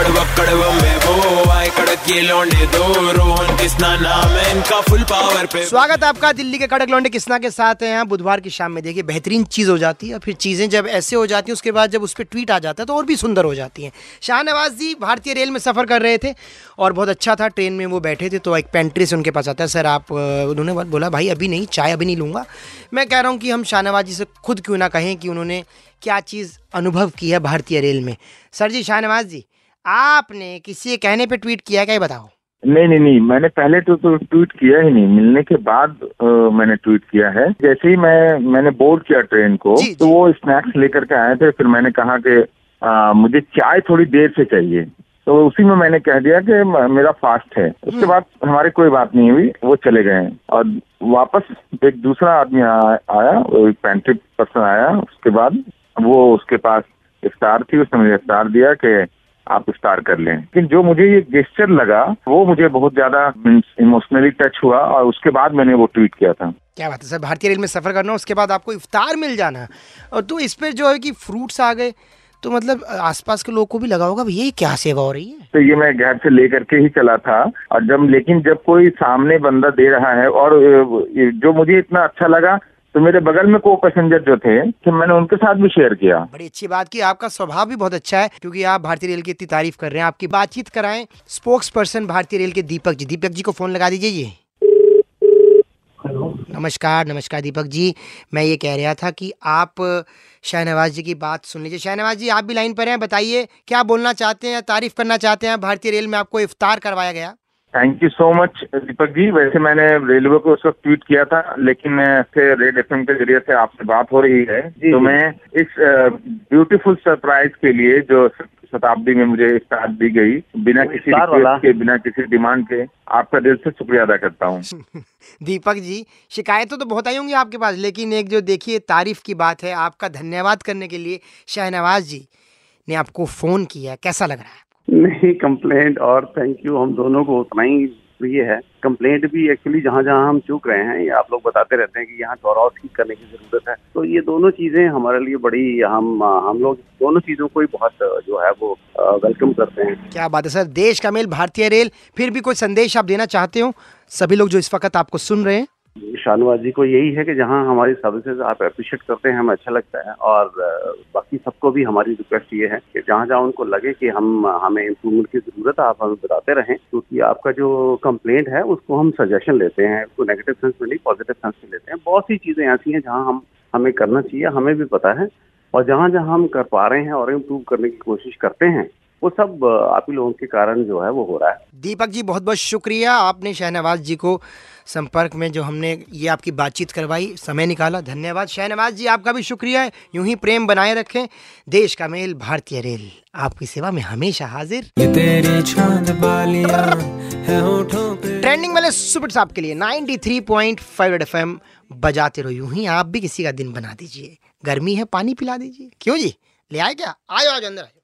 कड़वा कड़वा में वो आए कड़क ये लौंडे दो रोहन नाम है इनका फुल पावर पे। स्वागत आपका दिल्ली के कड़क लौंडे किसना के साथ हैं। बुधवार की शाम में देखिए, बेहतरीन चीज़ हो जाती है। और फिर चीज़ें जब ऐसे हो जाती हैं, उसके बाद जब उस पर ट्वीट आ जाता है तो और भी सुंदर हो जाती हैं। शाहनवाज जी भारतीय रेल में सफ़र कर रहे थे और बहुत अच्छा था, ट्रेन में वो बैठे थे तो एक पेंट्री से उनके पास आता है। सर, आप उन्होंने बोला, भाई, अभी नहीं, चाय अभी नहीं लूँगा। मैं कह रहा हूँ कि हम शाहनवाज जी से खुद क्यों ना कहें कि उन्होंने क्या चीज़ अनुभव की है भारतीय रेल में। सर जी, शाहनवाज जी आपने किसी कहने पे ट्वीट किया क्या बताओ? नहीं नहीं नहीं मैंने पहले तो, तो ट्वीट किया ही नहीं। मिलने के बाद अ, मैंने ट्वीट किया है। जैसे ही मैं मैंने बोर्ड किया ट्रेन को जी, तो जी। वो स्नैक्स लेकर के आए थे। फिर मैंने कहा कि मुझे चाय थोड़ी देर से चाहिए। तो उसी में मैंने कह दिया कि मेरा फास्ट है। उसके बाद हमारी कोई बात नहीं हुई वो चले गए। और वापस एक दूसरा आदमी आ- आया एक पेंट्री पर्सन आया। उसके बाद वो उसके पास स्टार थी उसने मुझे स्टार दिया कि आप स्टार कर लें। लेकिन जो मुझे ये गेस्चर लगा वो मुझे बहुत ज़्यादा इमोशनली टच हुआ और उसके बाद मैंने वो ट्वीट किया था। क्या बात है सर। भारतीय रेल में सफ़र करना उसके बाद आपको इफ्तार मिल जाना। और तो इस पे जो है कि फ्रूट्स आ गए तो मतलब आसपास के लोगों को भी लगा होगा ये क्या सेवा हो रही है? तो ये मैं घर से लेकर के ही चला था। और जब लेकिन जब कोई सामने बंदा दे रहा है और जो मुझे इतना अच्छा लगा तो मेरे बगल में को पैसेंजर जो थे तो मैंने उनके साथ भी शेयर किया। बड़ी अच्छी बात की आपका स्वभाव भी बहुत अच्छा है क्योंकि आप भारतीय रेल की इतनी तारीफ़ कर रहे हैं आपकी बातचीत कराएँ। स्पोक्स पर्सन भारतीय रेल के दीपक जी। दीपक जी को फ़ोन लगा दीजिए ये। नमस्कार नमस्कार दीपक जी। मैं ये कह रहा था कि आप शाहनवाज जी की बात सुन लीजिए। शाहनवाज जी आप भी लाइन पर हैं बताइए क्या बोलना चाहते हैं तारीफ़ करना चाहते हैं? भारतीय रेल में आपको इफ्तार करवाया गया। Thank you so much Deepak ji वैसे मैंने रेलवे को उस वक्त ट्वीट किया था लेकिन रेड एफ़ के ज़रिए से आपसे बात हो रही है। तो मैं इस ब्यूटीफुल सरप्राइज़ के लिए जो शताब्दी में मुझे स्टार्ट दी गई बिना किसी के बिना किसी डिमांड के आपका दिल से शुक्रिया अदा करता हूँ। दीपक जी शिकायतें तो बहुत आई होंगी आपके पास लेकिन एक जो देखिए तारीफ़ की बात है आपका धन्यवाद करने के लिए शाहनवाज जी ने आपको फ़ोन किया कैसा लग रहा है? नहीं कंप्लेंट और थैंक यू हम दोनों को उतना ही ये है। कंप्लेंट भी एक्चुअली जहाँ जहाँ हम चूक रहे हैं आप लोग बताते रहते हैं कि यहाँ गौरव ठीक करने की ज़रूरत है। तो ये दोनों चीज़ें हमारे लिए बड़ी, हम हम लोग दोनों चीज़ों को ही बहुत, जो है वो वेलकम करते हैं। क्या बात है सर? देश का मेल भारतीय रेल, फिर भी कोई संदेश आप देना चाहते हो? सभी लोग जो इस वक्त आपको सुन रहे हैं शाहनवाज को यही है कि जहाँ हमारी सर्विसेज़ आप अप्रिशिएट करते हैं, हमें अच्छा लगता है और बाकी सबको भी हमारी रिक्वेस्ट ये है कि जहाँ जहाँ उनको लगे कि हम, हमें इम्प्रूवमेंट की ज़रूरत है, आप हमें बताते रहें, क्योंकि आपका जो कंप्लेंट है, उसको हम सजेशन लेते हैं, उसको नेगेटिव सेंस में नहीं पॉजिटिव सेंस में लेते हैं। बहुत सी चीज़ें ऐसी हैं जहाँ हम, हमें करना चाहिए, हमें भी पता है और जहाँ जहाँ हम कर पा रहे हैं और इम्प्रूव करने की कोशिश करते हैं वो सब आप ही लोगों के कारण जो है वो हो रहा है। दीपक जी बहुत बहुत शुक्रिया आपने शहनवाज जी को संपर्क में जो हमने ये आपकी बातचीत करवाई समय निकाला धन्यवाद। शहनवाज जी आपका भी शुक्रिया है यूँ ही प्रेम बनाए रखें। देश का मेल भारतीय रेल आपकी सेवा में हमेशा हाजिर। ये तेरी चाँद बालियाँ है होठों पे। ट्रेंडिंग वाले सुपर साहब के लिए 93.5 रेड एफएम बजाते रहो यूँ ही आप भी किसी का दिन बना दीजिए। गर्मी है पानी पिला दीजिए। क्यों जी? ले आए क्या? आयो आज अंदर आयो।